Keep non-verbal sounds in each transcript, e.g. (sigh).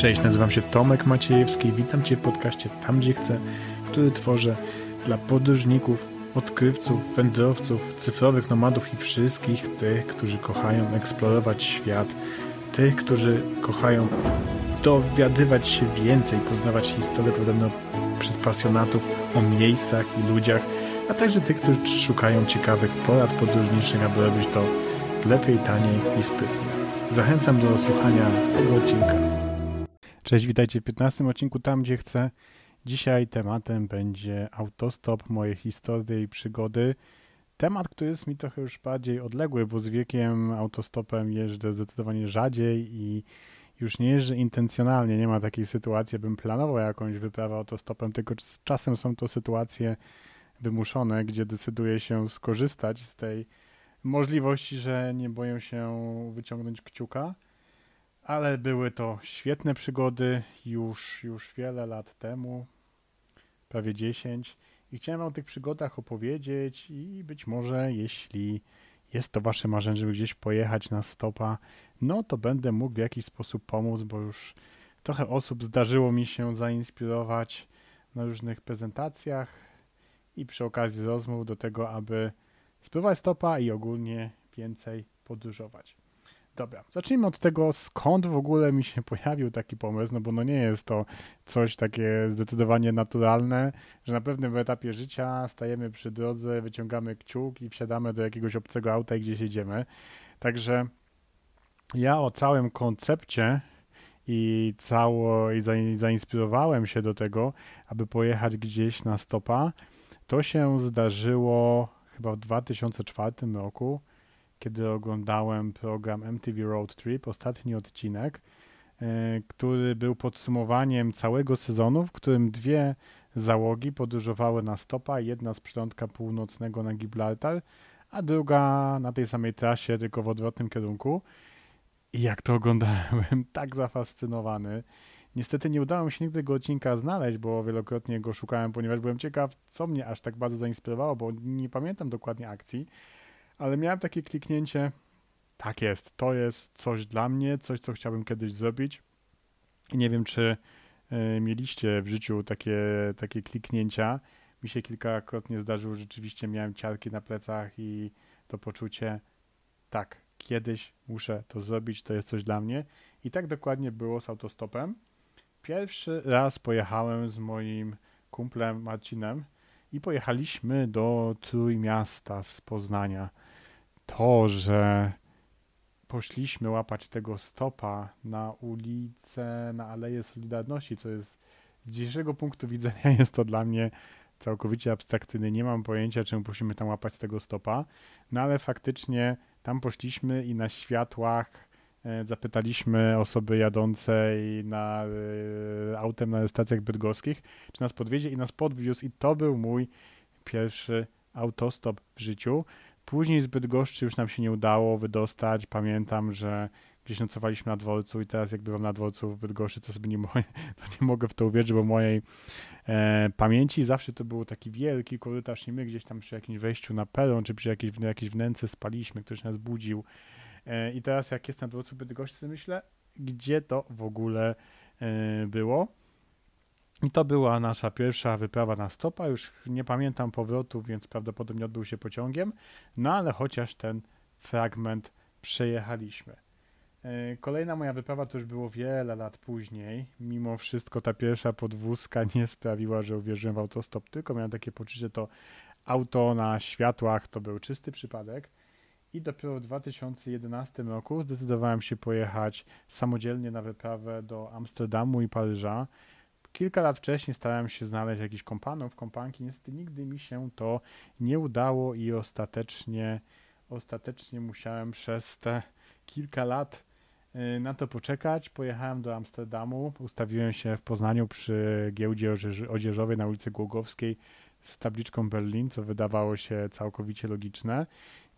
Cześć, nazywam się Tomek Maciejewski i witam Cię w podcaście Tam Gdzie Chcę, który tworzę dla podróżników, odkrywców, wędrowców, cyfrowych nomadów i wszystkich tych, którzy kochają eksplorować świat, tych, którzy kochają dowiadywać się więcej, poznawać historię podobno przez pasjonatów o miejscach i ludziach, a także tych, którzy szukają ciekawych porad podróżniczych, aby robić to lepiej, taniej i sprytnie. Zachęcam do słuchania tego odcinka. Cześć, witajcie w 15 odcinku Tam, gdzie chcę. Dzisiaj tematem będzie autostop, moje historie i przygody. Temat, który jest mi trochę już bardziej odległy, bo z wiekiem autostopem jeżdżę zdecydowanie rzadziej i już nie jeżdżę intencjonalnie. Nie ma takiej sytuacji, bym planował jakąś wyprawę autostopem, tylko czasem są to sytuacje wymuszone, gdzie decyduję się skorzystać z tej możliwości, że nie boję się wyciągnąć kciuka. Ale były to świetne przygody już, już wiele lat temu, prawie 10. I chciałem o tych przygodach opowiedzieć i być może jeśli jest to wasze marzenie, żeby gdzieś pojechać na stopa, no to będę mógł w jakiś sposób pomóc, bo już trochę osób zdarzyło mi się zainspirować na różnych prezentacjach i przy okazji rozmów do tego, aby spływać stopa i ogólnie więcej podróżować. Dobra, zacznijmy od tego, skąd w ogóle mi się pojawił taki pomysł, no bo no nie jest to coś takie zdecydowanie naturalne, że na pewnym etapie życia stajemy przy drodze, wyciągamy kciuk i wsiadamy do jakiegoś obcego auta i gdzieś jedziemy. Także ja o całym koncepcie i cało i zainspirowałem się do tego, aby pojechać gdzieś na stopa. To się zdarzyło chyba w 2004 roku kiedy oglądałem program MTV Road Trip, ostatni odcinek, e, który był podsumowaniem całego sezonu, w którym dwie załogi podróżowały na stopa, jedna z przylądka północnego na Gibraltar, a druga na tej samej trasie, tylko w odwrotnym kierunku. I jak to oglądałem, (laughs) tak zafascynowany. Niestety nie udało mi się nigdy tego odcinka znaleźć, bo wielokrotnie go szukałem, ponieważ byłem ciekaw, co mnie aż tak bardzo zainspirowało, bo nie pamiętam dokładnie akcji ale miałem takie kliknięcie, tak jest, to jest coś dla mnie, coś, co chciałbym kiedyś zrobić. I nie wiem, czy y, mieliście w życiu takie, takie kliknięcia. Mi się kilkakrotnie zdarzyło, rzeczywiście miałem ciarki na plecach i to poczucie, tak, kiedyś muszę to zrobić, to jest coś dla mnie. I tak dokładnie było z autostopem. Pierwszy raz pojechałem z moim kumplem Marcinem i pojechaliśmy do Trójmiasta z Poznania to, że poszliśmy łapać tego stopa na ulicę, na Aleję Solidarności, co jest z dzisiejszego punktu widzenia (laughs) jest to dla mnie całkowicie abstrakcyjne. Nie mam pojęcia, czemu musimy tam łapać tego stopa, no ale faktycznie tam poszliśmy i na światłach e, zapytaliśmy osoby jadące na e, autem na stacjach bydgoskich, czy nas podwiezie i nas podwiózł i to był mój pierwszy autostop w życiu. Później z Bydgoszczy już nam się nie udało wydostać. Pamiętam, że gdzieś nocowaliśmy na dworcu i teraz jak bywam na dworcu w Bydgoszczy, to sobie nie, mo- (laughs) to nie mogę w to uwierzyć, bo mojej e, pamięci zawsze to był taki wielki korytarz i my gdzieś tam przy jakimś wejściu na peron, czy przy jakiejś, jakiejś wnęce spaliśmy, ktoś nas budził. E, I teraz jak jest na dworcu Bydgoszczy, myślę, gdzie to w ogóle e, było. I to była nasza pierwsza wyprawa na stopa. Już nie pamiętam powrotu, więc prawdopodobnie odbył się pociągiem, no ale chociaż ten fragment przejechaliśmy. E, kolejna moja wyprawa to już było wiele lat później. Mimo wszystko ta pierwsza podwózka (laughs) nie sprawiła, że uwierzyłem w autostop, tylko miałem takie poczucie, że to auto na światłach to był czysty przypadek. I dopiero w 2011 roku zdecydowałem się pojechać samodzielnie na wyprawę do Amsterdamu i Paryża. Kilka lat wcześniej starałem się znaleźć jakiś kompanów, kompanki. Niestety nigdy mi się to nie udało i ostatecznie, ostatecznie musiałem przez te kilka lat y, na to poczekać. Pojechałem do Amsterdamu, ustawiłem się w Poznaniu przy giełdzie odzieżowej na ulicy Głogowskiej z tabliczką Berlin, co wydawało się całkowicie logiczne.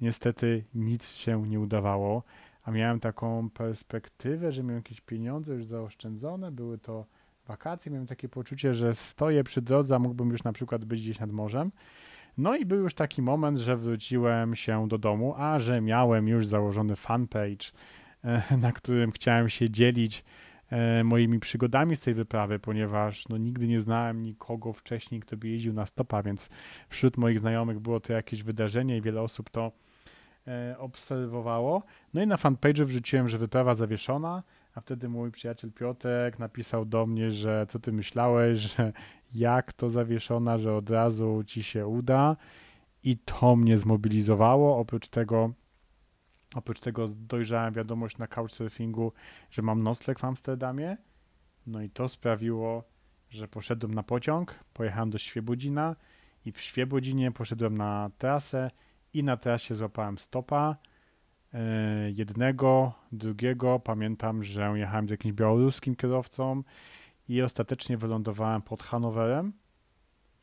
Niestety nic się nie udawało, a miałem taką perspektywę, że miałem jakieś pieniądze już zaoszczędzone, były to wakacje, miałem takie poczucie, że stoję przy drodze, a mógłbym już na przykład być gdzieś nad morzem. No i był już taki moment, że wróciłem się do domu, a że miałem już założony fanpage, e, na którym chciałem się dzielić e, moimi przygodami z tej wyprawy, ponieważ no, nigdy nie znałem nikogo wcześniej, kto by jeździł na stopa, więc wśród moich znajomych było to jakieś wydarzenie i wiele osób to e, obserwowało. No i na fanpage'u wrzuciłem, że wyprawa zawieszona, a wtedy mój przyjaciel Piotrek napisał do mnie, że co ty myślałeś, (laughs) że jak to zawieszona, że od razu ci się uda. I to mnie zmobilizowało. Oprócz tego, oprócz tego dojrzałem wiadomość na couchsurfingu, że mam nocleg w Amsterdamie. No i to sprawiło, że poszedłem na pociąg, pojechałem do Świebodzina i w Świebodzinie poszedłem na trasę i na trasie złapałem stopa jednego, drugiego. Pamiętam, że jechałem z jakimś białoruskim kierowcą i ostatecznie wylądowałem pod Hanowerem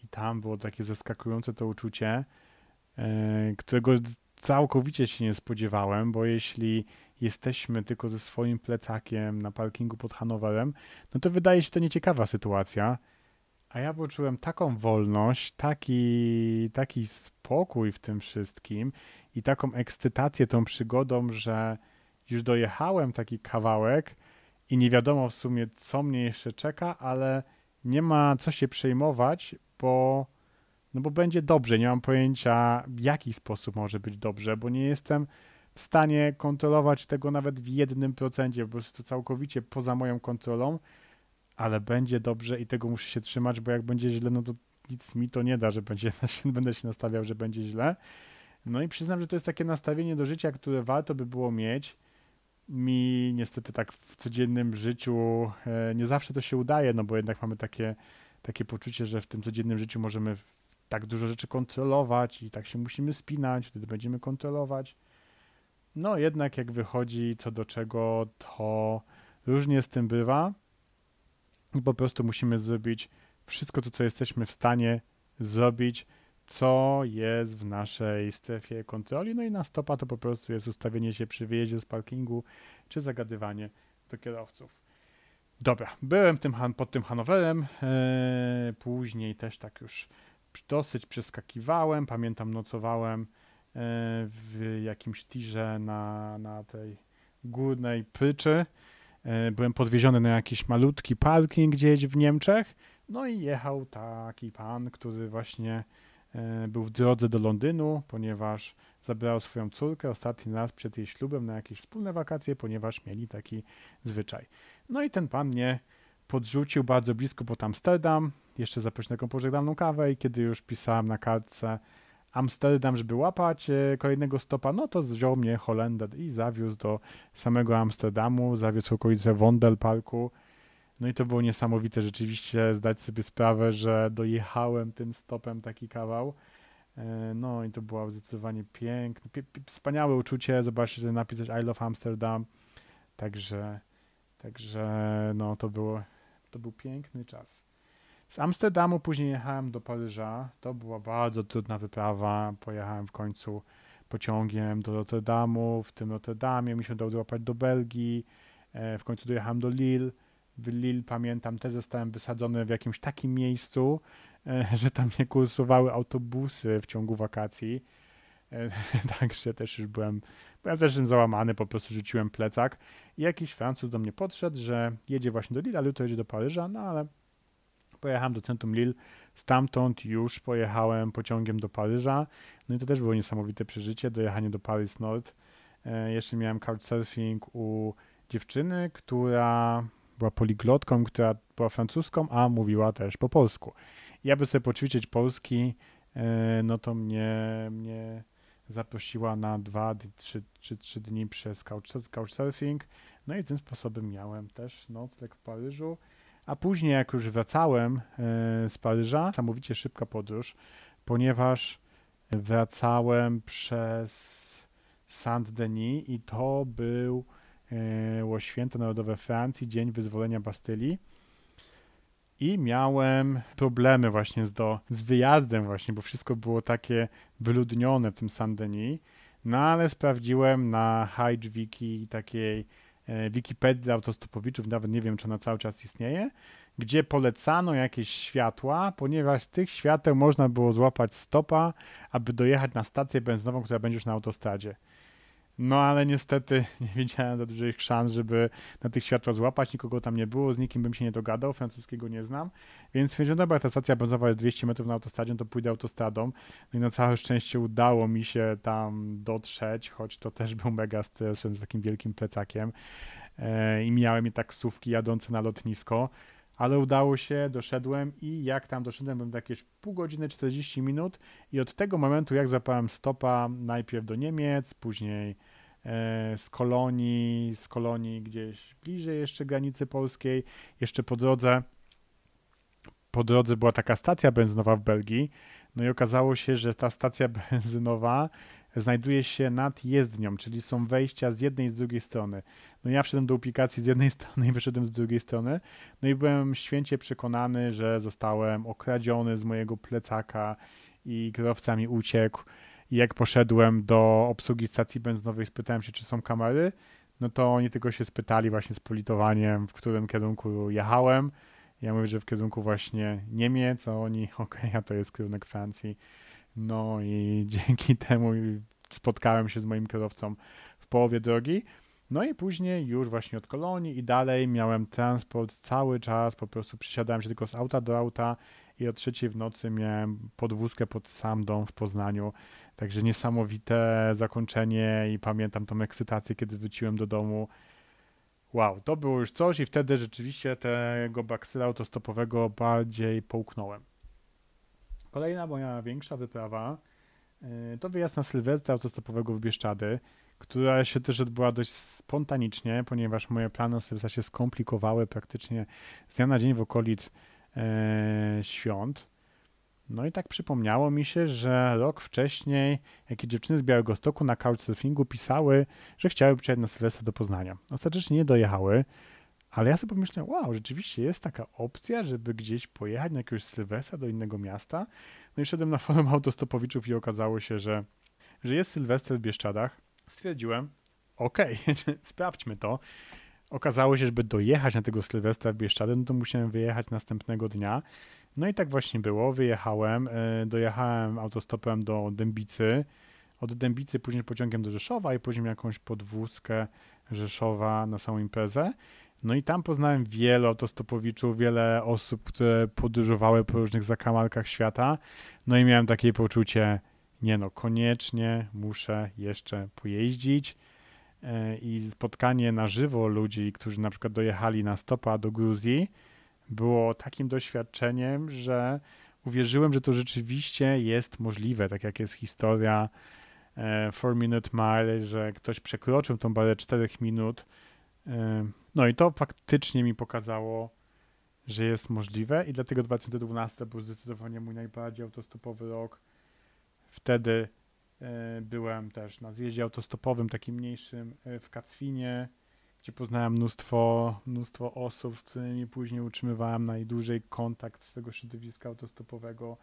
i tam było takie zaskakujące to uczucie, e, którego całkowicie się nie spodziewałem, bo jeśli jesteśmy tylko ze swoim plecakiem na parkingu pod Hanowerem, no to wydaje się to nieciekawa sytuacja, a ja poczułem taką wolność, taki, taki spokój w tym wszystkim i taką ekscytację tą przygodą, że już dojechałem taki kawałek i nie wiadomo w sumie, co mnie jeszcze czeka, ale nie ma co się przejmować, bo, no bo będzie dobrze. Nie mam pojęcia, w jaki sposób może być dobrze, bo nie jestem w stanie kontrolować tego nawet w jednym procencie, po prostu całkowicie poza moją kontrolą, ale będzie dobrze i tego muszę się trzymać, bo jak będzie źle, no to nic mi to nie da, że będzie, (laughs) będę się nastawiał, że będzie źle. No i przyznam, że to jest takie nastawienie do życia, które warto by było mieć. Mi niestety tak w codziennym życiu e, nie zawsze to się udaje, no bo jednak mamy takie, takie poczucie, że w tym codziennym życiu możemy tak dużo rzeczy kontrolować i tak się musimy spinać, wtedy będziemy kontrolować. No jednak jak wychodzi co do czego, to różnie z tym bywa i po prostu musimy zrobić wszystko to, co jesteśmy w stanie zrobić, co jest w naszej strefie kontroli. No i na stopa to po prostu jest ustawienie się przy wyjeździe z parkingu, czy zagadywanie do kierowców. Dobra, byłem tym, pod tym Hanowerem, e, później też tak już dosyć przeskakiwałem, pamiętam nocowałem e, w jakimś tirze na, na tej górnej pryczy, e, byłem podwieziony na jakiś malutki parking gdzieś w Niemczech, no i jechał taki pan, który właśnie E, był w drodze do Londynu, ponieważ zabrał swoją córkę ostatni raz przed jej ślubem na jakieś wspólne wakacje, ponieważ mieli taki zwyczaj. No i ten pan mnie podrzucił bardzo blisko pod Amsterdam, jeszcze taką pożegnalną kawę i kiedy już pisałem na kartce Amsterdam, żeby łapać e, kolejnego stopa, no to wziął mnie Holender i zawiózł do samego Amsterdamu, zawiózł okolice Wondelparku, no i to było niesamowite rzeczywiście zdać sobie sprawę, że dojechałem tym stopem taki kawał. E, no i to było zdecydowanie piękne, wspaniałe uczucie. Zobaczcie, że napisać I love Amsterdam. Także, także no to było, to był piękny czas. Z Amsterdamu później jechałem do Paryża. To była bardzo trudna wyprawa. Pojechałem w końcu pociągiem do Rotterdamu. W tym Rotterdamie mi się udało złapać do Belgii. E, w końcu dojechałem do Lille w Lille, pamiętam, też zostałem wysadzony w jakimś takim miejscu, e, (laughs) że tam nie kursowały autobusy w ciągu wakacji. E, (laughs) także też już byłem, byłem też załamany, po prostu rzuciłem plecak i jakiś Francuz do mnie podszedł, że jedzie właśnie do Lille, ale jutro jedzie do Paryża, no ale pojechałem do centrum Lille, stamtąd już pojechałem pociągiem do Paryża, no i to też było niesamowite przeżycie, dojechanie do Paris Nord. E, jeszcze miałem couchsurfing u dziewczyny, która była poliglotką, która była francuską, a mówiła też po polsku. I aby sobie poćwiczyć polski, e, no to mnie, mnie zaprosiła na dwa trzy, trzy, trzy dni przez couchsurfing. No i tym sposobem miałem też nocleg w Paryżu. A później, jak już wracałem e, z Paryża, niesamowicie szybka podróż, ponieważ wracałem przez Saint-Denis i to był było święto narodowe Francji, Dzień Wyzwolenia Bastylii. I miałem problemy właśnie z, do, z wyjazdem właśnie, bo wszystko było takie wyludnione w tym Saint-Denis. No ale sprawdziłem na Hajj Wiki takiej e, Wikipedii autostopowiczów, nawet nie wiem, czy ona cały czas istnieje, gdzie polecano jakieś światła, ponieważ tych świateł można było złapać stopa, aby dojechać na stację benzynową, która będzie już na autostradzie. No ale niestety (laughs) nie wiedziałem za dużych szans, żeby na tych światła złapać. Nikogo tam nie było, z nikim bym się nie dogadał, francuskiego nie znam. Więc stwierdziłem, dobra, ta stacja benzowa jest 200 metrów na autostradzie, no to pójdę autostradą. No i na całe szczęście udało mi się tam dotrzeć, choć to też był mega stres z takim wielkim plecakiem. E, I miałem i taksówki jadące na lotnisko ale udało się, doszedłem i jak tam doszedłem, byłem jakieś pół godziny, 40 minut i od tego momentu, jak zapałem stopa najpierw do Niemiec, później z kolonii, z kolonii gdzieś bliżej jeszcze granicy polskiej, jeszcze po drodze, po drodze była taka stacja benzynowa w Belgii, no i okazało się, że ta stacja (laughs) benzynowa znajduje się nad jezdnią, czyli są wejścia z jednej i z drugiej strony. No ja wszedłem do aplikacji z jednej (laughs) strony i wyszedłem z drugiej strony. No i byłem święcie przekonany, że zostałem okradziony z mojego plecaka i kierowca mi uciekł. I jak poszedłem do obsługi stacji benzynowej, spytałem się, czy są kamery, no to oni tylko się spytali właśnie z politowaniem, w którym kierunku jechałem. Ja mówię, że w kierunku właśnie Niemiec, a oni, (laughs) okej, okay, a to jest kierunek Francji. No i (laughs) dzięki temu spotkałem się z moim kierowcą w połowie drogi. No i później już właśnie od kolonii i dalej miałem transport cały czas, po prostu przesiadałem się tylko z auta do auta i o trzeciej w nocy miałem podwózkę pod sam dom w Poznaniu. Także niesamowite zakończenie i pamiętam tą ekscytację, kiedy wróciłem do domu. Wow, to było już coś i wtedy rzeczywiście tego baksyla autostopowego bardziej połknąłem. Kolejna moja większa wyprawa y, to wyjazd na Sylwestra autostopowego w Bieszczady, która się też odbyła dość spontanicznie, ponieważ moje plany Sylwestra się skomplikowały praktycznie z dnia na dzień w okolic świąt. No i tak przypomniało mi się, że rok wcześniej jakieś dziewczyny z Białego Stoku na Couchsurfingu pisały, że chciały przyjechać na Sylwestra do Poznania. Ostatecznie nie dojechały, ale ja sobie pomyślałem, wow, rzeczywiście jest taka opcja, żeby gdzieś pojechać na jakiegoś Sylwestra do innego miasta. No i szedłem na forum autostopowiczów i okazało się, że, że jest Sylwester w Bieszczadach. Stwierdziłem, okej, okay, (laughs) sprawdźmy to. Okazało się, żeby dojechać na tego Sylwestra w Bieszczady, no to musiałem wyjechać następnego dnia. No i tak właśnie było, wyjechałem, e, dojechałem autostopem do Dębicy, od Dębicy później pociągiem do Rzeszowa i później jakąś podwózkę Rzeszowa na samą imprezę. No i tam poznałem wiele autostopowiczów, wiele osób, które podróżowały po różnych zakamarkach świata. No i miałem takie poczucie, nie no, koniecznie muszę jeszcze pojeździć. E, I spotkanie na żywo ludzi, którzy na przykład dojechali na stopa do Gruzji, było takim doświadczeniem, że uwierzyłem, że to rzeczywiście jest możliwe, tak jak jest historia 4 e, Minute Mile, że ktoś przekroczył tą barę 4 minut. No i to faktycznie mi pokazało, że jest możliwe. I dlatego 2012 był zdecydowanie mój najbardziej autostopowy rok. Wtedy e, byłem też na zjeździe autostopowym, takim mniejszym e, w Kacwinie, gdzie poznałem mnóstwo, mnóstwo osób, z którymi później utrzymywałem najdłużej kontakt z tego środowiska autostopowego.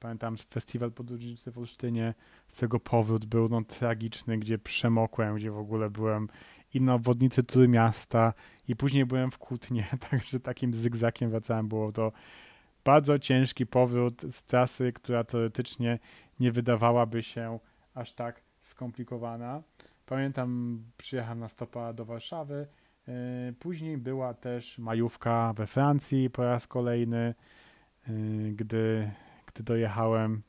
Pamiętam festiwal podróżniczy w Olsztynie, z tego powrót był no, tragiczny, gdzie przemokłem, gdzie w ogóle byłem i na obwodnicy Trójmiasta i później byłem w Kutnie, (laughs) także takim zygzakiem wracałem. Było to bardzo ciężki powrót z trasy, która teoretycznie nie wydawałaby się aż tak skomplikowana. Pamiętam, przyjechałem na stopa do Warszawy. E, później była też majówka we Francji po raz kolejny, e, gdy, gdy dojechałem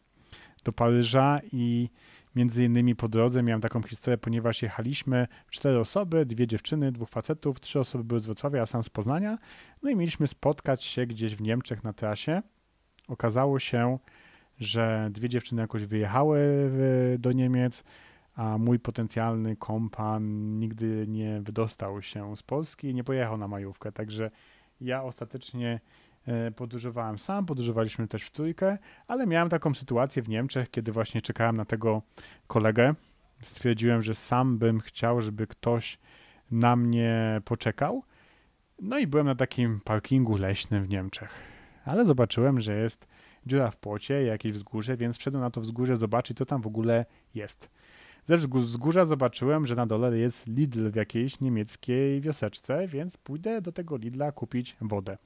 do Paryża i Między innymi po drodze miałem taką historię, ponieważ jechaliśmy cztery osoby, dwie dziewczyny, dwóch facetów, trzy osoby były z Wrocławia, a sam z Poznania. No i mieliśmy spotkać się gdzieś w Niemczech na trasie. Okazało się, że dwie dziewczyny jakoś wyjechały do Niemiec, a mój potencjalny kompan nigdy nie wydostał się z Polski i nie pojechał na majówkę. Także ja ostatecznie E, podróżowałem sam, podróżowaliśmy też w trójkę, ale miałem taką sytuację w Niemczech, kiedy właśnie czekałem na tego kolegę. Stwierdziłem, że sam bym chciał, żeby ktoś na mnie poczekał. No i byłem na takim parkingu leśnym w Niemczech. Ale zobaczyłem, że jest dziura w płocie, jakieś wzgórze, więc wszedłem na to wzgórze zobaczyć, co tam w ogóle jest. Ze wzgórza zobaczyłem, że na dole jest Lidl w jakiejś niemieckiej wioseczce, więc pójdę do tego Lidla kupić wodę.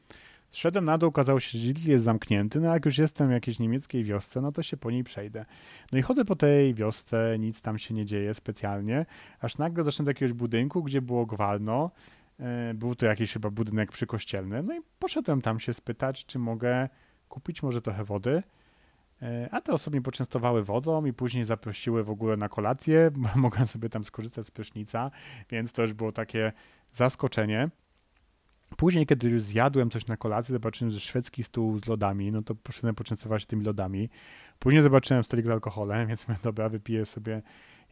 Zszedłem na dół, okazało się, że Lidl jest zamknięty, no jak już jestem w jakiejś niemieckiej wiosce, no to się po niej przejdę. No i chodzę po tej wiosce, nic tam się nie dzieje specjalnie, aż nagle doszedłem do jakiegoś budynku, gdzie było gwalno, e, był to jakiś chyba budynek przykościelny, no i poszedłem tam się spytać, czy mogę kupić może trochę wody, e, a te osoby mnie poczęstowały wodą i później zaprosiły w ogóle na kolację, (laughs) mogłem sobie tam skorzystać z prysznica, więc to już było takie zaskoczenie. Później, kiedy już zjadłem coś na kolację, zobaczyłem, że szwedzki stół z lodami, no to poszedłem poczęstować się tymi lodami. Później zobaczyłem stolik z alkoholem, (laughs) więc mówię, dobra, wypiję sobie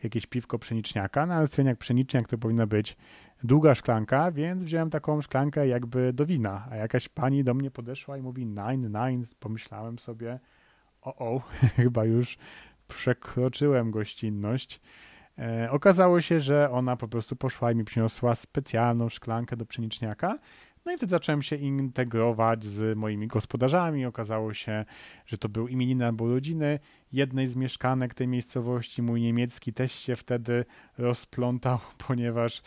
jakieś piwko pszeniczniaka, no ale jak pszeniczniak to powinna być długa szklanka, więc wziąłem taką szklankę jakby do wina, a jakaś pani do mnie podeszła i mówi nine, nine, pomyślałem sobie, o, o, (laughs) chyba już przekroczyłem gościnność. E, okazało się, że ona po prostu poszła i mi przyniosła specjalną szklankę do pszeniczniaka. No i wtedy zacząłem się integrować z moimi gospodarzami. Okazało się, że to był imieniny albo rodziny jednej z mieszkanek tej miejscowości. Mój niemiecki też się wtedy rozplątał, (laughs) ponieważ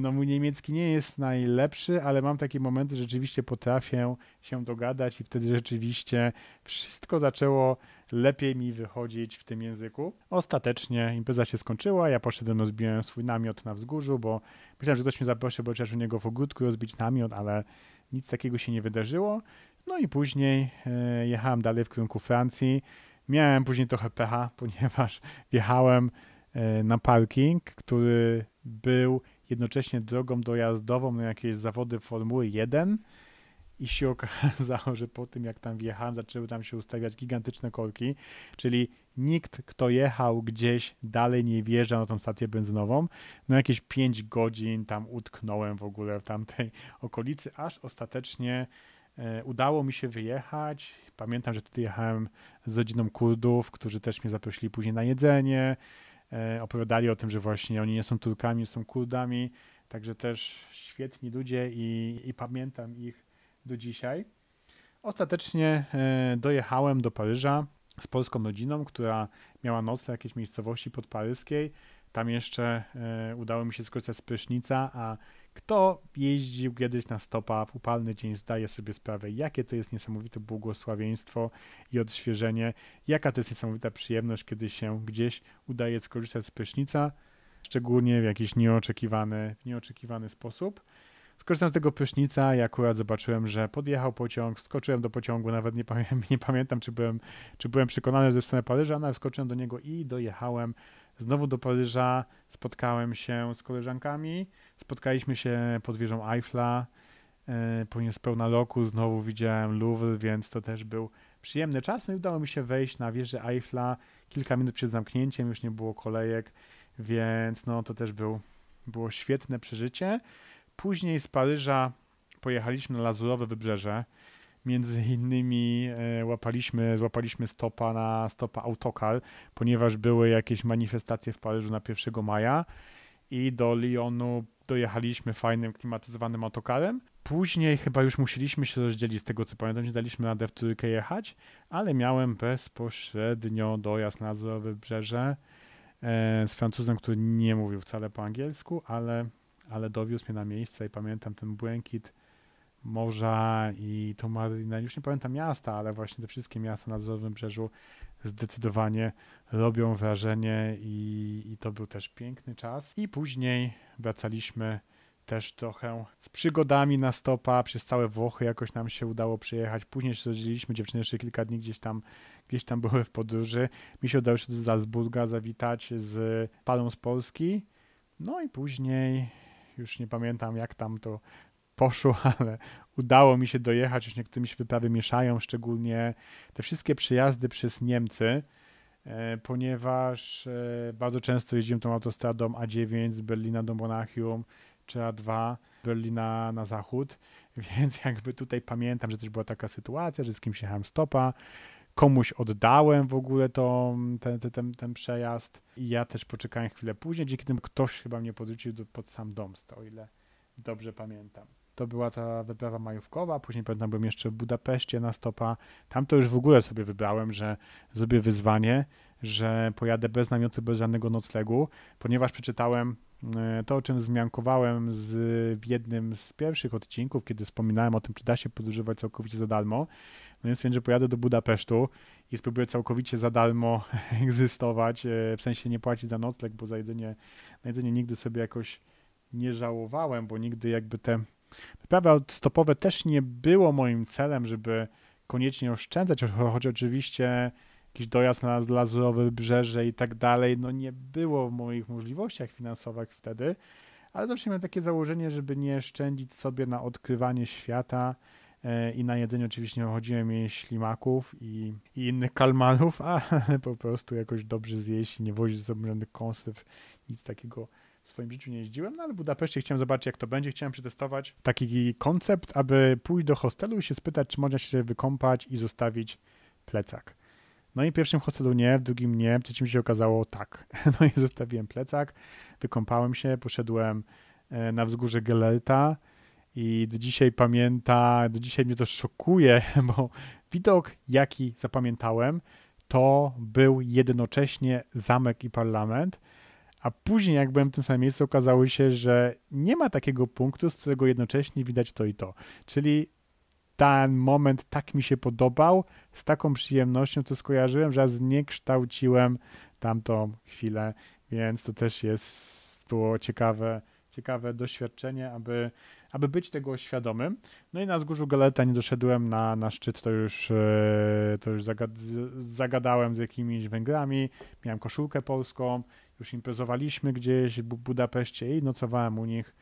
no, mój niemiecki nie jest najlepszy, ale mam takie momenty, że rzeczywiście potrafię się dogadać i wtedy rzeczywiście wszystko zaczęło lepiej mi wychodzić w tym języku. Ostatecznie impreza się skończyła, ja poszedłem, rozbiłem swój namiot na wzgórzu, bo myślałem, że ktoś mnie zaprosi, bo chociaż u niego w ogródku rozbić namiot, ale nic takiego się nie wydarzyło. No i później e, jechałem dalej w kierunku Francji. Miałem później trochę pecha, (laughs) ponieważ wjechałem e, na parking, który był jednocześnie drogą dojazdową na jakieś zawody Formuły 1 i się (laughs) okazało, że po tym jak tam wjechałem, zaczęły tam się ustawiać gigantyczne korki, czyli nikt, kto jechał gdzieś dalej nie wjeżdżał na tą stację benzynową. No jakieś 5 godzin tam utknąłem w ogóle w tamtej (laughs) okolicy, aż ostatecznie e, udało mi się wyjechać. Pamiętam, że wtedy jechałem z rodziną Kurdów, którzy też mnie zaprosili później na jedzenie. E, opowiadali o tym, że właśnie oni nie są Turkami, są Kurdami, także też świetni ludzie i, i pamiętam ich do dzisiaj. Ostatecznie e, dojechałem do Paryża z polską rodziną, która miała nocleg w jakiejś miejscowości podparyskiej. Tam jeszcze e, udało mi się skorzystać z prysznica, a kto jeździł kiedyś na stopa w upalny dzień, zdaje sobie sprawę, jakie to jest niesamowite błogosławieństwo i odświeżenie, jaka to jest niesamowita przyjemność, kiedy się gdzieś udaje skorzystać z prysznica, szczególnie w jakiś nieoczekiwany, w nieoczekiwany sposób. Skorzystałem z tego prysznica i akurat zobaczyłem, że podjechał pociąg, skoczyłem do pociągu, nawet nie, pamię (laughs) nie pamiętam, czy byłem, czy byłem przekonany ze strony Paryża, ale skoczyłem do niego i dojechałem znowu do Paryża, spotkałem się z koleżankami, spotkaliśmy się pod wieżą Eiffla, e, po pełna roku znowu widziałem Louvre, więc to też był przyjemny czas. No i udało mi się wejść na wieżę Eiffla kilka minut przed zamknięciem, już nie było kolejek, więc no to też był, było świetne przeżycie. Później z Paryża pojechaliśmy na Lazurowe Wybrzeże. Między innymi e, łapaliśmy, złapaliśmy stopa na stopa autokar, ponieważ były jakieś manifestacje w Paryżu na 1 maja i do Lyonu dojechaliśmy fajnym, klimatyzowanym autokarem. Później chyba już musieliśmy się rozdzielić z tego, co pamiętam, nie daliśmy radę w trójkę jechać, ale miałem bezpośrednio dojazd na Wybrzeże e, z Francuzem, który nie mówił wcale po angielsku, ale ale dowiózł mnie na miejsce i pamiętam ten błękit morza i to marina, już nie pamiętam miasta, ale właśnie te wszystkie miasta na Wzorowym Brzeżu zdecydowanie robią wrażenie i, i to był też piękny czas. I później wracaliśmy też trochę z przygodami na stopa, przez całe Włochy jakoś nam się udało przyjechać. Później się rozdzieliliśmy, dziewczyny jeszcze kilka dni gdzieś tam, gdzieś tam były w podróży. Mi się udało się do Salzburga zawitać z parą z Polski. No i później już nie pamiętam jak tam to poszło, (laughs) ale udało mi się dojechać, już niektóre mi się wyprawy mieszają, szczególnie te wszystkie przyjazdy przez Niemcy, e, ponieważ e, bardzo często jeździłem tą autostradą A9 z Berlina do Monachium, czy A2 Berlina na zachód, (laughs) więc jakby tutaj pamiętam, że też była taka sytuacja, że z kimś jechałem stopa, komuś oddałem w ogóle to, ten, ten, ten przejazd i ja też poczekałem chwilę później, dzięki temu ktoś chyba mnie podrzucił do, pod sam dom, o ile dobrze pamiętam. To była ta wyprawa majówkowa, później pamiętam byłem jeszcze w Budapeszcie na stopa. Tam to już w ogóle sobie wybrałem, że zrobię wyzwanie, że pojadę bez namiotu, bez żadnego noclegu, ponieważ przeczytałem E, to, o czym zmiankowałem z, w jednym z pierwszych odcinków, kiedy wspominałem o tym, czy da się podróżować całkowicie za darmo, no jest że pojadę do Budapesztu i spróbuję całkowicie za darmo (laughs) egzystować, e, w sensie nie płacić za nocleg, bo za jedzenie, na jedzenie nigdy sobie jakoś nie żałowałem, bo nigdy jakby te wyprawy stopowe też nie było moim celem, żeby koniecznie oszczędzać, choć oczywiście jakiś dojazd na Lazurowe Wybrzeże i tak dalej, no nie było w moich możliwościach finansowych wtedy, ale zawsze miałem takie założenie, żeby nie szczędzić sobie na odkrywanie świata e, i na jedzenie. Oczywiście nie chodziłem jej ślimaków i, i innych kalmalów, (laughs) ale po prostu jakoś dobrze zjeść i nie wozić ze sobą żadnych konserw, nic takiego w swoim życiu nie jeździłem, no ale w Budapeszcie chciałem zobaczyć, jak to będzie. Chciałem przetestować taki koncept, aby pójść do hostelu i się spytać, czy można się wykąpać i zostawić plecak. No i w pierwszym hostelu nie, w drugim nie, w trzecim się okazało tak. (laughs) No i zostawiłem plecak, wykąpałem się, poszedłem e, na wzgórze Gelerta i do dzisiaj pamięta, do dzisiaj mnie to szokuje, (laughs) bo widok, jaki zapamiętałem, to był jednocześnie zamek i parlament, a później, jak byłem w tym samym miejscu, okazało się, że nie ma takiego punktu, z którego jednocześnie widać to i to. Czyli ten moment tak mi się podobał, z taką przyjemnością to skojarzyłem, że zniekształciłem tamtą chwilę, więc to też jest, było ciekawe, ciekawe doświadczenie, aby, aby być tego świadomym. No i na wzgórzu Galeta nie doszedłem na, na szczyt, to już, e, to już zagad, zagadałem z jakimiś Węgrami, miałem koszulkę polską, już imprezowaliśmy gdzieś w Budapeszcie i nocowałem u nich.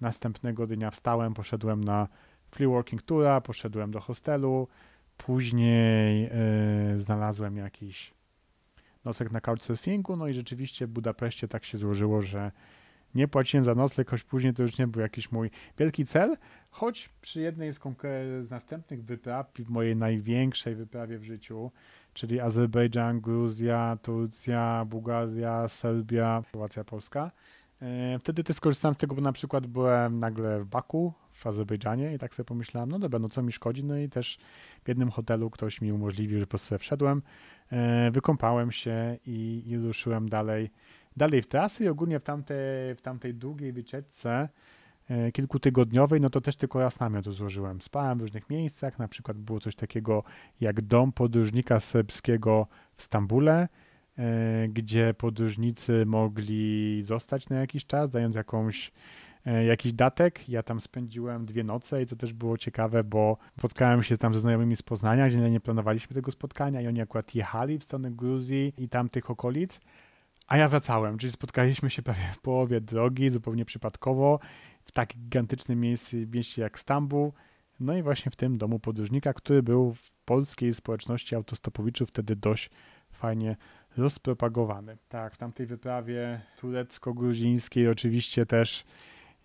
Następnego dnia wstałem, poszedłem na free working toura, poszedłem do hostelu, później yy, znalazłem jakiś nocleg na couchsurfingu, no i rzeczywiście w Budapeszcie tak się złożyło, że nie płaciłem za nocleg, choć później to już nie był jakiś mój wielki cel, choć przy jednej z, z następnych wypraw, w mojej największej wyprawie w życiu, czyli Azerbejdżan, Gruzja, Turcja, Bułgaria, Serbia, Słowacja, Polska, e, Wtedy też skorzystałem z tego, bo na przykład byłem nagle w Baku, w Azerbejdżanie i tak sobie pomyślałem, no dobra, no co mi szkodzi, no i też w jednym hotelu ktoś mi umożliwił, że po prostu wszedłem, e, wykąpałem się i, i ruszyłem dalej, dalej w trasy i ogólnie w tamtej, w tamtej długiej wycieczce kilkutygodniowej, no to też tylko raz namiot złożyłem. Spałem w różnych miejscach, na przykład było coś takiego jak dom podróżnika serbskiego w Stambule, e, gdzie podróżnicy mogli zostać na jakiś czas, dając jakąś E, jakiś datek. Ja tam spędziłem dwie noce i to też było ciekawe, bo spotkałem się tam ze znajomymi z Poznania, gdzie nie planowaliśmy tego spotkania i oni akurat jechali w stronę Gruzji i tamtych okolic, a ja wracałem, czyli spotkaliśmy się prawie w połowie drogi, zupełnie przypadkowo, w tak gigantycznym miejscu, mieście jak Stambuł, no i właśnie w tym domu podróżnika, który był w polskiej społeczności autostopowiczów wtedy dość fajnie rozpropagowany. Tak, w tamtej wyprawie turecko-gruzińskiej oczywiście też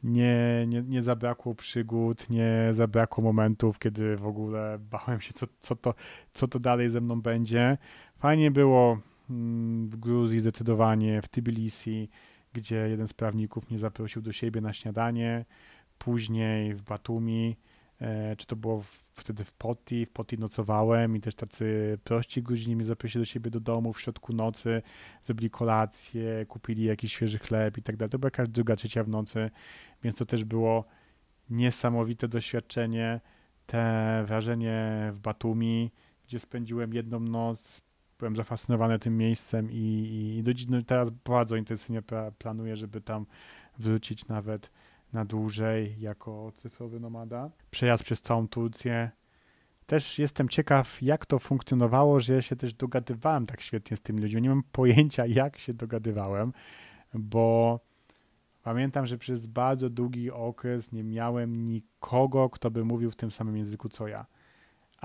nie, nie, nie zabrakło przygód, nie zabrakło momentów, kiedy w ogóle bałem się, co, co, to, co to dalej ze mną będzie. Fajnie było mm, w Gruzji zdecydowanie, w Tbilisi, gdzie jeden z prawników mnie zaprosił do siebie na śniadanie, później w Batumi, e, czy to było w, wtedy w Poti, w Poti nocowałem i też tacy prości Gruzini mnie zaprosili do siebie do domu w środku nocy, zrobili kolację, kupili jakiś świeży chleb i tak dalej. To była jakaś druga, trzecia w nocy więc to też było niesamowite doświadczenie. Te wrażenie w Batumi, gdzie spędziłem jedną noc, byłem zafascynowany tym miejscem i, i do, no teraz bardzo intensywnie planuję, żeby tam wrócić nawet na dłużej jako cyfrowy nomada. Przejazd przez całą Turcję. Też jestem ciekaw, jak to funkcjonowało, że ja się też dogadywałem tak świetnie z tymi ludźmi. Nie mam pojęcia, jak się dogadywałem, bo Pamiętam, że przez bardzo długi okres nie miałem nikogo, kto by mówił w tym samym języku co ja.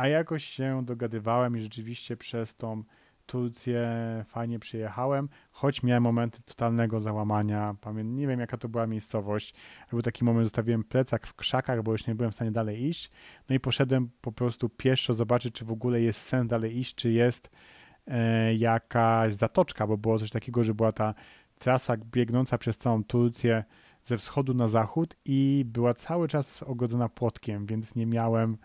A jakoś się dogadywałem i rzeczywiście przez tą Turcję fajnie przyjechałem, choć miałem momenty totalnego załamania. Nie wiem jaka to była miejscowość. Był taki moment, zostawiłem plecak w krzakach, bo już nie byłem w stanie dalej iść. No i poszedłem po prostu pieszo zobaczyć, czy w ogóle jest sens dalej iść, czy jest e, jakaś zatoczka, bo było coś takiego, że była ta trasa biegnąca przez całą Turcję ze wschodu na zachód i była cały czas ogodzona płotkiem, więc nie miałem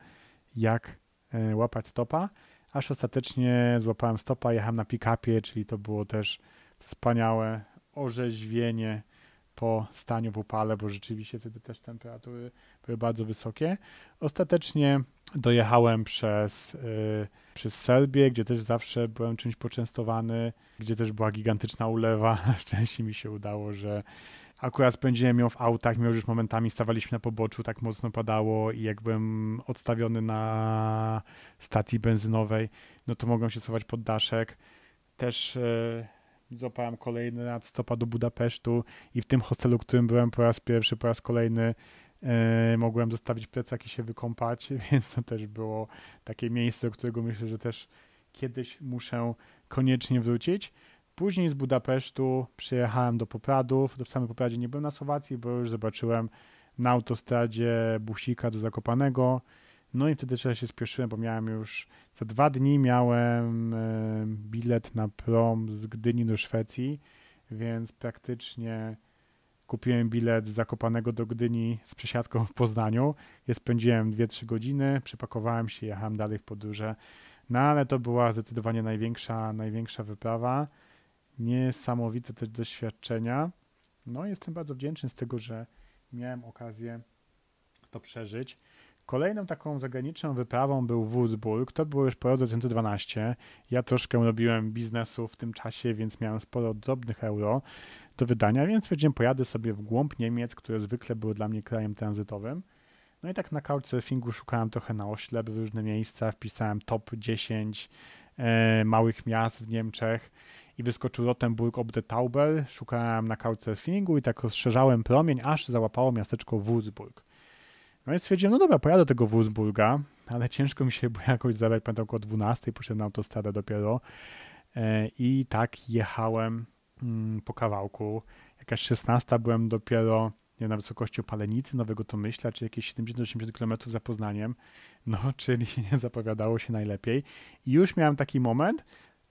jak łapać stopa, aż ostatecznie złapałem stopa, jechałem na pick-upie, czyli to było też wspaniałe orzeźwienie po staniu w upale, bo rzeczywiście wtedy też temperatury były bardzo wysokie. Ostatecznie dojechałem przez, yy, przez Serbię, gdzie też zawsze byłem czymś poczęstowany, gdzie też była gigantyczna ulewa. (laughs) Na szczęście mi się udało, że akurat spędziłem ją w autach, mimo że już momentami stawaliśmy na poboczu, tak mocno padało i jak byłem odstawiony na stacji benzynowej, no to mogłem się schować pod daszek. Też e, złapałem kolejny raz stopa do Budapesztu i w tym hostelu, w którym byłem po raz pierwszy, po raz kolejny e, mogłem zostawić plecak i się wykąpać, (laughs) więc to też było takie miejsce, do którego myślę, że też kiedyś muszę koniecznie wrócić. Później z Budapesztu przyjechałem do Popradów. W samym Popradzie nie byłem na Słowacji, bo już zobaczyłem na autostradzie busika do Zakopanego. No i wtedy trzeba się spieszyłem, bo miałem już za dwa dni miałem bilet na prom z Gdyni do Szwecji, więc praktycznie kupiłem bilet z Zakopanego do Gdyni z przesiadką w Poznaniu. Je spędziłem 2-3 godziny, przypakowałem się, jechałem dalej w podróże. No ale to była zdecydowanie największa, największa wyprawa niesamowite też doświadczenia. No, jestem bardzo wdzięczny z tego, że miałem okazję to przeżyć. Kolejną taką zagraniczną wyprawą był Würzburg. To było już po roku 2012. Ja troszkę robiłem biznesu w tym czasie, więc miałem sporo drobnych euro do wydania, więc stwierdziłem, pojadę sobie w głąb Niemiec, które zwykle były dla mnie krajem tranzytowym. No i tak na couchsurfingu szukałem trochę na oślep w różne miejsca, wpisałem top 10 e, małych miast w Niemczech i wyskoczył Rottenburg ob der Tauber. Szukałem na couchsurfingu i tak rozszerzałem promień, aż załapało miasteczko Würzburg. No i stwierdziłem, no dobra, pojadę do tego Würzburga, ale ciężko mi się było jakoś zabrać, pamiętam około 12, poszedłem na autostradę dopiero e, i tak jechałem mm, po kawałku. Jakaś 16 byłem dopiero nie, na wysokości Opalenicy, Nowego Tomyśla, czy jakieś 70-80 km za Poznaniem, no (laughs) czyli nie zapowiadało się najlepiej. I już miałem taki moment,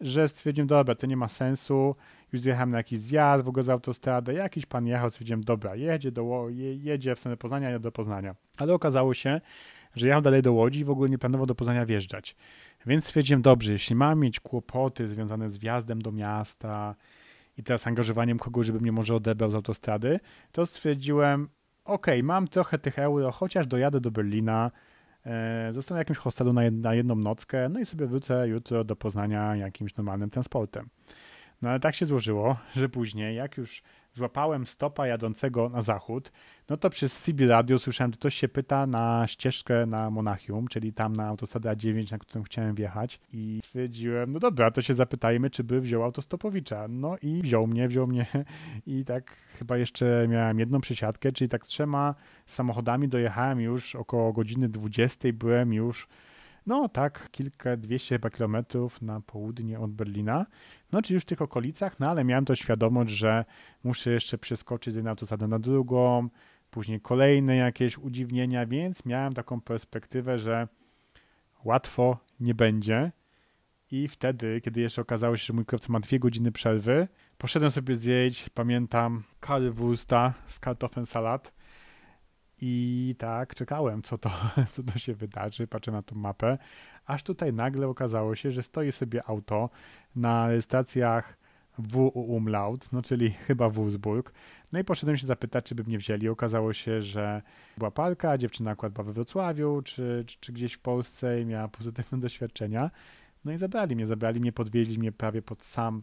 że stwierdziłem, dobra, to nie ma sensu, już zjechałem na jakiś zjazd w ogóle z autostrady, jakiś pan jechał, stwierdziłem, dobra, jedzie, do, jedzie w stronę Poznania, ja do Poznania. Ale okazało się, że jechał dalej do Łodzi i w ogóle nie planował do Poznania wjeżdżać. Więc stwierdziłem, dobrze, jeśli mam mieć kłopoty związane z wjazdem do miasta i teraz angażowaniem kogoś, żeby mnie może odebrał z autostrady, to stwierdziłem, ok, mam trochę tych euro, chociaż dojadę do Berlina, zostanę w jakimś hostelu na, na jedną nockę, no i sobie wrócę jutro do Poznania jakimś normalnym transportem. No ale tak się złożyło, że później, jak już złapałem stopa jadącego na zachód, no to przez CB Radio słyszałem, że ktoś się pyta na ścieżkę na Monachium, czyli tam na autostradę A9, na którą chciałem wjechać. I stwierdziłem, no dobra, to się zapytajmy, czy by wziął autostopowicza. No i wziął mnie, wziął mnie. (laughs) I tak chyba jeszcze miałem jedną przesiadkę, czyli tak trzema samochodami dojechałem już około godziny 20, byłem już no tak, kilka, dwieście chyba kilometrów na południe od Berlina. No czyli już w tych okolicach, no ale miałem to świadomość, że muszę jeszcze przeskoczyć z jednej autostrady na drugą, później kolejne jakieś udziwnienia, więc miałem taką perspektywę, że łatwo nie będzie. I wtedy, kiedy jeszcze okazało się, że mój kierowca ma dwie godziny przerwy, poszedłem sobie zjeść, pamiętam, currywursta z kartofel salat i tak czekałem, co to, (laughs) co to się wydarzy, patrzę na tą mapę, aż tutaj nagle okazało się, że stoi sobie auto na stacjach W Umlaut, no czyli chyba Würzburg. No i poszedłem się zapytać, czy by mnie wzięli. Okazało się, że była parka, dziewczyna akurat była we Wrocławiu, czy, czy, czy gdzieś w Polsce i miała pozytywne (laughs) doświadczenia. No i zabrali mnie, zabrali mnie, podwieźli mnie prawie pod sam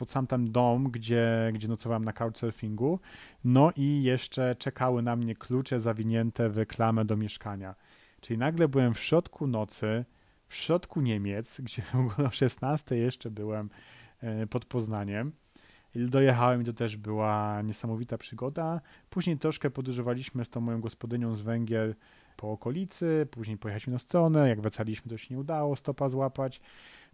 pod sam ten dom, gdzie, gdzie nocowałem na couchsurfingu. No i jeszcze czekały na mnie klucze zawinięte w klamę do mieszkania. Czyli nagle byłem w środku nocy, w środku Niemiec, (laughs) gdzie o 16 jeszcze byłem e, pod Poznaniem. Dojechałem i to też była niesamowita przygoda. Później troszkę podróżowaliśmy z tą moją gospodynią z Węgier po okolicy, później pojechaliśmy na stronę, jak wracaliśmy to się nie udało stopa złapać.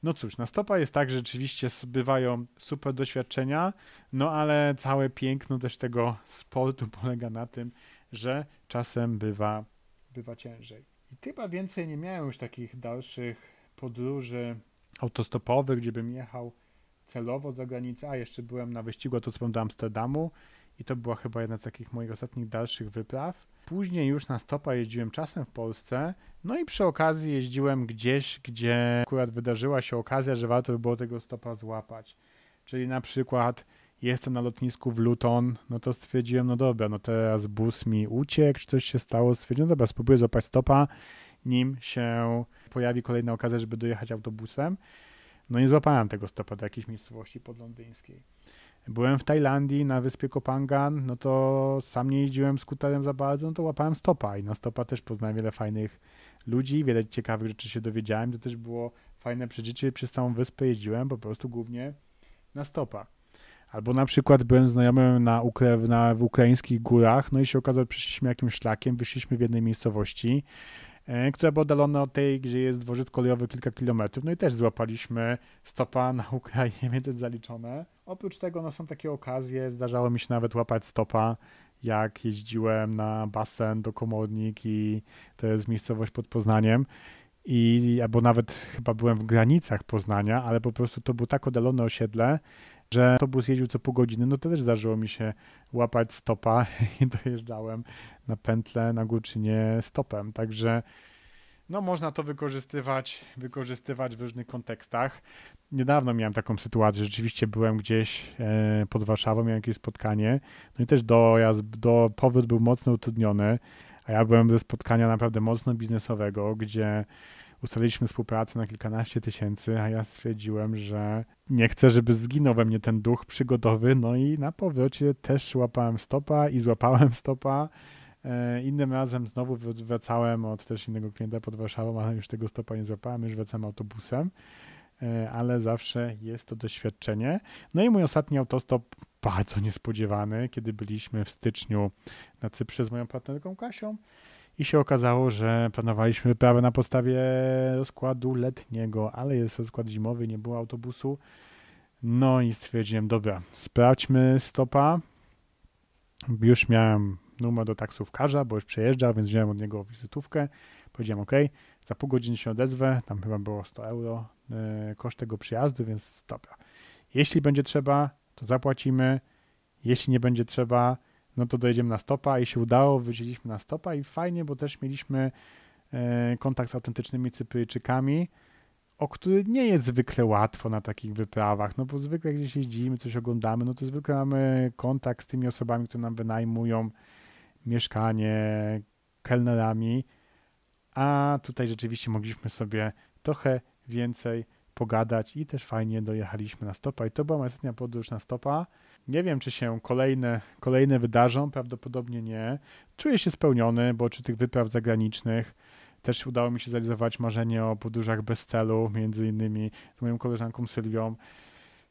No cóż, na stopa jest tak, że rzeczywiście bywają super doświadczenia, no ale całe piękno też tego sportu (laughs) polega na tym, że czasem bywa, bywa ciężej. I chyba więcej nie miałem już takich dalszych podróży autostopowych, gdzie bym jechał celowo za granicę, a jeszcze byłem na wyścigu autostopowym do Amsterdamu i to była chyba jedna z takich moich ostatnich dalszych wypraw. Później już na stopa jeździłem czasem w Polsce, no i przy okazji jeździłem gdzieś, gdzie akurat wydarzyła się okazja, że warto by było tego stopa złapać. Czyli na przykład jestem na lotnisku w Luton, no to stwierdziłem, no dobra, no teraz bus mi uciekł, czy coś się stało, stwierdziłem, dobra, spróbuję złapać stopa, nim się pojawi kolejna okazja, żeby dojechać autobusem. No nie złapałem tego stopa do jakiejś miejscowości podlondyńskiej. Byłem w Tajlandii na wyspie Kopangan, no to sam nie jeździłem skuterem za bardzo, no to łapałem stopa i na stopa też poznałem wiele fajnych ludzi, wiele ciekawych rzeczy się dowiedziałem. To też było fajne przeżycie. Przez całą wyspę jeździłem po prostu głównie na stopa. Albo na przykład byłem znajomym na, Ukra na w ukraińskich górach, no i się okazało, że przeszliśmy jakimś szlakiem, wyszliśmy w jednej miejscowości, która była oddalona od tej, gdzie jest dworzec kolejowy kilka kilometrów, no i też złapaliśmy stopa na Ukrainie, więc zaliczone. Oprócz tego no, są takie okazje, zdarzało mi się nawet łapać stopa, jak jeździłem na basen do Komornik i to jest miejscowość pod Poznaniem. I albo nawet chyba byłem w granicach Poznania, ale po prostu to było tak oddalone osiedle, że autobus jeździł co pół godziny, no to też zdarzyło mi się łapać stopa (laughs) i dojeżdżałem na pętlę na Górczynie stopem, także no można to wykorzystywać, wykorzystywać w różnych kontekstach. Niedawno miałem taką sytuację, rzeczywiście byłem gdzieś e, pod Warszawą, miałem jakieś spotkanie, no i też dojazd, do, powrót był mocno utrudniony, a ja byłem ze spotkania naprawdę mocno biznesowego, gdzie ustaliliśmy współpracę na kilkanaście tysięcy, a ja stwierdziłem, że nie chcę, żeby zginął we mnie ten duch przygodowy, no i na powrocie też łapałem stopa i złapałem (laughs) stopa. E, innym razem znowu wracałem od też innego klienta pod Warszawą, ale już tego stopa nie złapałem, już wracam autobusem, e, ale zawsze jest to doświadczenie. No i mój ostatni autostop bardzo niespodziewany, kiedy byliśmy w styczniu na Cyprze z moją partnerką Kasią i się okazało, że planowaliśmy wyprawę na podstawie rozkładu letniego, ale jest rozkład zimowy, nie było autobusu. No i stwierdziłem, dobra, sprawdźmy stopa. Już miałem numer do taksówkarza, bo już przejeżdżał, więc wziąłem od niego wizytówkę. Powiedziałem, ok, za pół godziny się odezwę, tam chyba było 100 euro yy, koszt tego przyjazdu, więc dobra. Jeśli będzie trzeba, to zapłacimy. Jeśli nie będzie trzeba, no to dojedziemy na stopa i się udało, wróciliśmy na stopa i fajnie, bo też mieliśmy e, kontakt z autentycznymi Cypryjczykami, o który nie jest zwykle łatwo na takich wyprawach, no bo zwykle gdzieś jeździmy, coś oglądamy, no to zwykle mamy kontakt z tymi osobami, które nam wynajmują mieszkanie, kelnerami, a tutaj rzeczywiście mogliśmy sobie trochę więcej pogadać i też fajnie dojechaliśmy na stopa i to była moja ostatnia podróż na stopa. Nie wiem, czy się kolejne, kolejne wydarzą, prawdopodobnie nie. Czuję się spełniony, bo czy tych wypraw zagranicznych też udało mi się zrealizować marzenie o podróżach bez celu, między innymi z moją koleżanką Sylwią.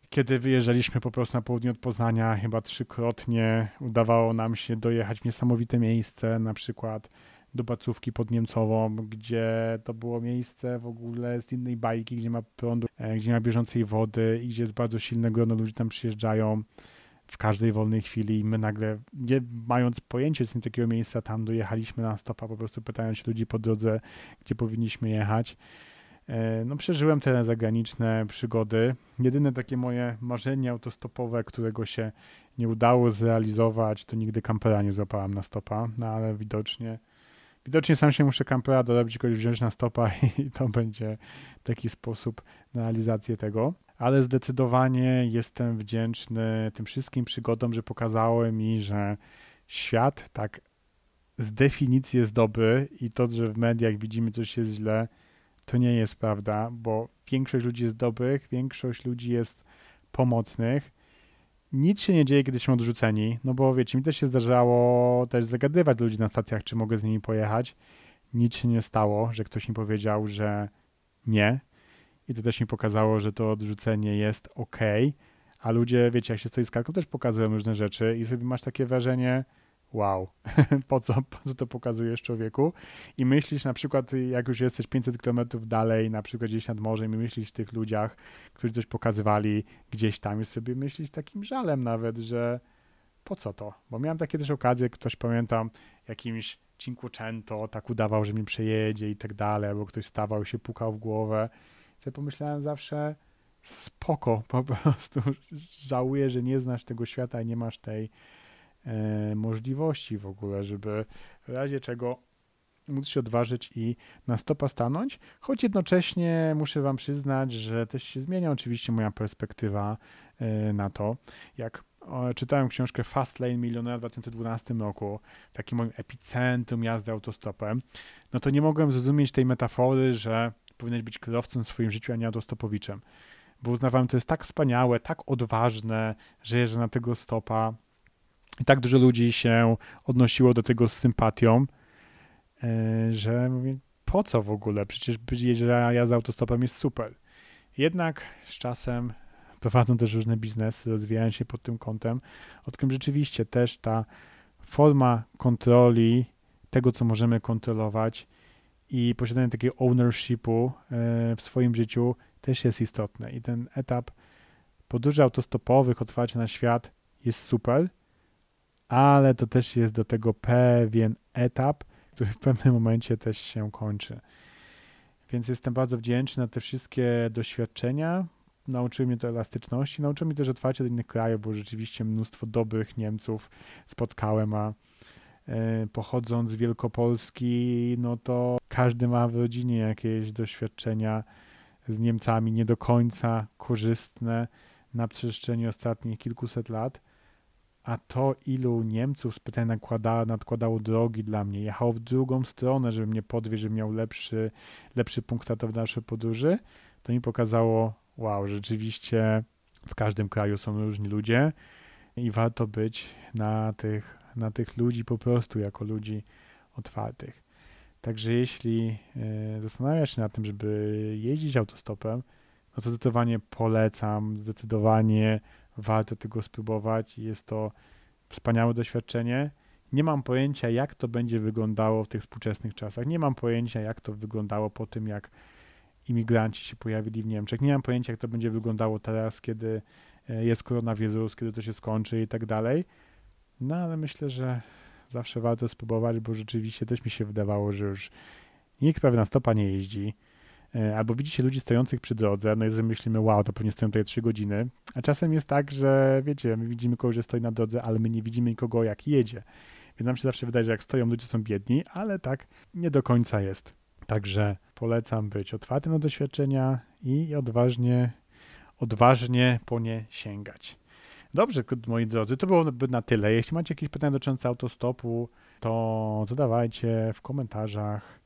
Kiedy wyjeżdżaliśmy po prostu na południe od Poznania, chyba trzykrotnie udawało nam się dojechać w niesamowite miejsce, na przykład do Bacówki pod Niemcową, gdzie to było miejsce w ogóle z innej bajki, gdzie ma prądu, e, gdzie ma bieżącej wody i gdzie jest bardzo silne grono ludzi tam przyjeżdżają w każdej wolnej chwili i my nagle, nie mając pojęcia z tym takiego miejsca, tam dojechaliśmy na stopa, po prostu pytając ludzi po drodze, gdzie powinniśmy jechać. E, no przeżyłem te zagraniczne przygody. Jedyne takie moje marzenie autostopowe, którego się nie udało zrealizować, to nigdy kampera nie złapałem na stopa, no ale widocznie widocznie sam się muszę kampera dorobić, kogoś wziąć na stopa (laughs) i to będzie taki sposób na realizację tego ale zdecydowanie jestem wdzięczny tym wszystkim przygodom, że pokazały mi, że świat tak z definicji jest dobry i to, że w mediach widzimy coś jest źle, to nie jest prawda, bo większość ludzi jest dobrych, większość ludzi jest pomocnych. Nic się nie dzieje, kiedy są odrzuceni, no bo wiecie, mi też się zdarzało też zagadywać ludzi na stacjach, czy mogę z nimi pojechać. Nic się nie stało, że ktoś mi powiedział, że nie, i to też mi pokazało, że to odrzucenie jest ok, a ludzie, wiecie, jak się stoi z karką, też pokazują różne rzeczy i sobie masz takie wrażenie, wow, (laughs) po co, po co to pokazujesz człowieku? I myślisz na przykład, jak już jesteś 500 km dalej, na przykład gdzieś nad morzem i myślisz o tych ludziach, którzy coś pokazywali gdzieś tam i sobie myślisz takim żalem nawet, że po co to? Bo miałem takie też okazje, ktoś pamiętam, jakimś Cinquecento tak udawał, że mi przejedzie i tak dalej, albo ktoś stawał się pukał w głowę sobie pomyślałem zawsze spoko, po (laughs) prostu żałuję, że nie znasz tego świata i nie masz tej możliwości w ogóle, żeby w razie czego móc się odważyć i na stopa stanąć, choć jednocześnie muszę wam przyznać, że też się zmienia oczywiście moja perspektywa e, na to, jak czytałem książkę Fast Lane Milionera w 2012 roku, takim moim epicentrum jazdy autostopem, no to nie mogłem zrozumieć tej metafory, że powinieneś być kierowcą w swoim życiu, a nie autostopowiczem. Bo uznawałem, to jest tak wspaniałe, tak odważne, że jeżdżę na tego stopa. I tak dużo ludzi się odnosiło do tego z sympatią, e, że mówię, po co w ogóle? Przecież ja za autostopem jest super. Jednak z czasem prowadzą też różne biznesy, rozwijają się pod tym kątem, odkąd rzeczywiście też ta forma kontroli tego, co możemy kontrolować i posiadanie takiego ownershipu e, w swoim życiu też jest istotne. I ten etap podróży autostopowych, otwarcia na świat jest super, ale to też jest do tego pewien etap, który w pewnym momencie też się kończy. Więc jestem bardzo wdzięczny za te wszystkie doświadczenia. Nauczyły mnie to elastyczności, nauczyły mnie też otwarcia do innych krajów, bo rzeczywiście mnóstwo dobrych Niemców spotkałem, a e, pochodząc z Wielkopolski, no to każdy ma w rodzinie jakieś doświadczenia z Niemcami nie do końca korzystne na przestrzeni ostatnich kilkuset lat a to, ilu Niemców specjalnie nakładało, nadkładało drogi dla mnie, jechało w drugą stronę, żeby mnie podwieźć, żeby miał lepszy, lepszy punkt startowy w naszej podróży, to mi pokazało, wow, rzeczywiście w każdym kraju są różni ludzie i warto być na tych, na tych ludzi po prostu jako ludzi otwartych. Także jeśli y, zastanawiasz się nad tym, żeby jeździć autostopem, no to zdecydowanie polecam, zdecydowanie warto tego spróbować. Jest to wspaniałe doświadczenie. Nie mam pojęcia, jak to będzie wyglądało w tych współczesnych czasach. Nie mam pojęcia, jak to wyglądało po tym, jak imigranci się pojawili w Niemczech. Nie mam pojęcia, jak to będzie wyglądało teraz, kiedy e, jest koronawirus, kiedy to się skończy i tak dalej. No ale myślę, że zawsze warto spróbować, bo rzeczywiście też mi się wydawało, że już nikt prawie na stopa nie jeździ. E, albo widzicie ludzi stojących przy drodze, no i myślimy, wow, to pewnie stoją tutaj 3 godziny, a czasem jest tak, że wiecie, my widzimy kogoś, że stoi na drodze, ale my nie widzimy nikogo, jak jedzie. Więc nam się zawsze wydaje, że jak stoją, ludzie są biedni, ale tak nie do końca jest. Także polecam być otwartym na doświadczenia i odważnie, odważnie po nie sięgać. Dobrze, moi drodzy, to byłoby na tyle. Jeśli macie jakieś pytania dotyczące autostopu, to zadawajcie w komentarzach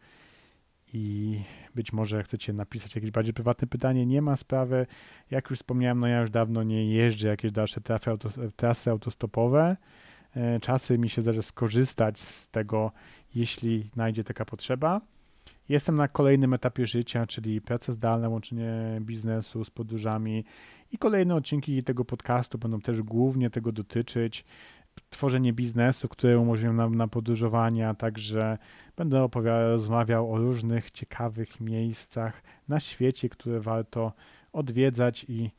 i być może chcecie napisać jakieś bardziej prywatne pytanie, nie ma sprawy. Jak już wspomniałem, no ja już dawno nie jeżdżę jakieś dalsze trasy, trasy autostopowe. E, czasy mi się zdarza skorzystać z tego, jeśli najdzie taka potrzeba. Jestem na kolejnym etapie życia, czyli praca zdalna, łączenie biznesu z podróżami i kolejne odcinki tego podcastu będą też głównie tego dotyczyć tworzenie biznesu, które umożliwią nam na podróżowania, także będę opowiadał, rozmawiał o różnych ciekawych miejscach na świecie, które warto odwiedzać i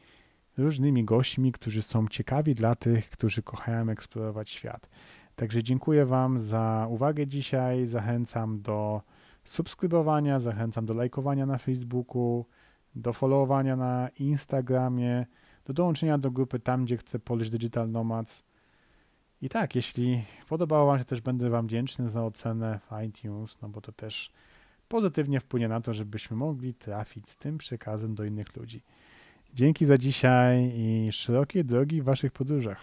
różnymi gośćmi, którzy są ciekawi dla tych, którzy kochają eksplorować świat. Także dziękuję Wam za uwagę dzisiaj. Zachęcam do subskrybowania, zachęcam do lajkowania na Facebooku, do followowania na Instagramie, do dołączenia do grupy tam, gdzie chcę Polish Digital Nomads. I tak, jeśli podobało Wam się, też będę Wam wdzięczny za ocenę w iTunes, no bo to też pozytywnie wpłynie na to, żebyśmy mogli trafić z tym przekazem do innych ludzi. Dzięki za dzisiaj i szerokie drogi w Waszych podróżach.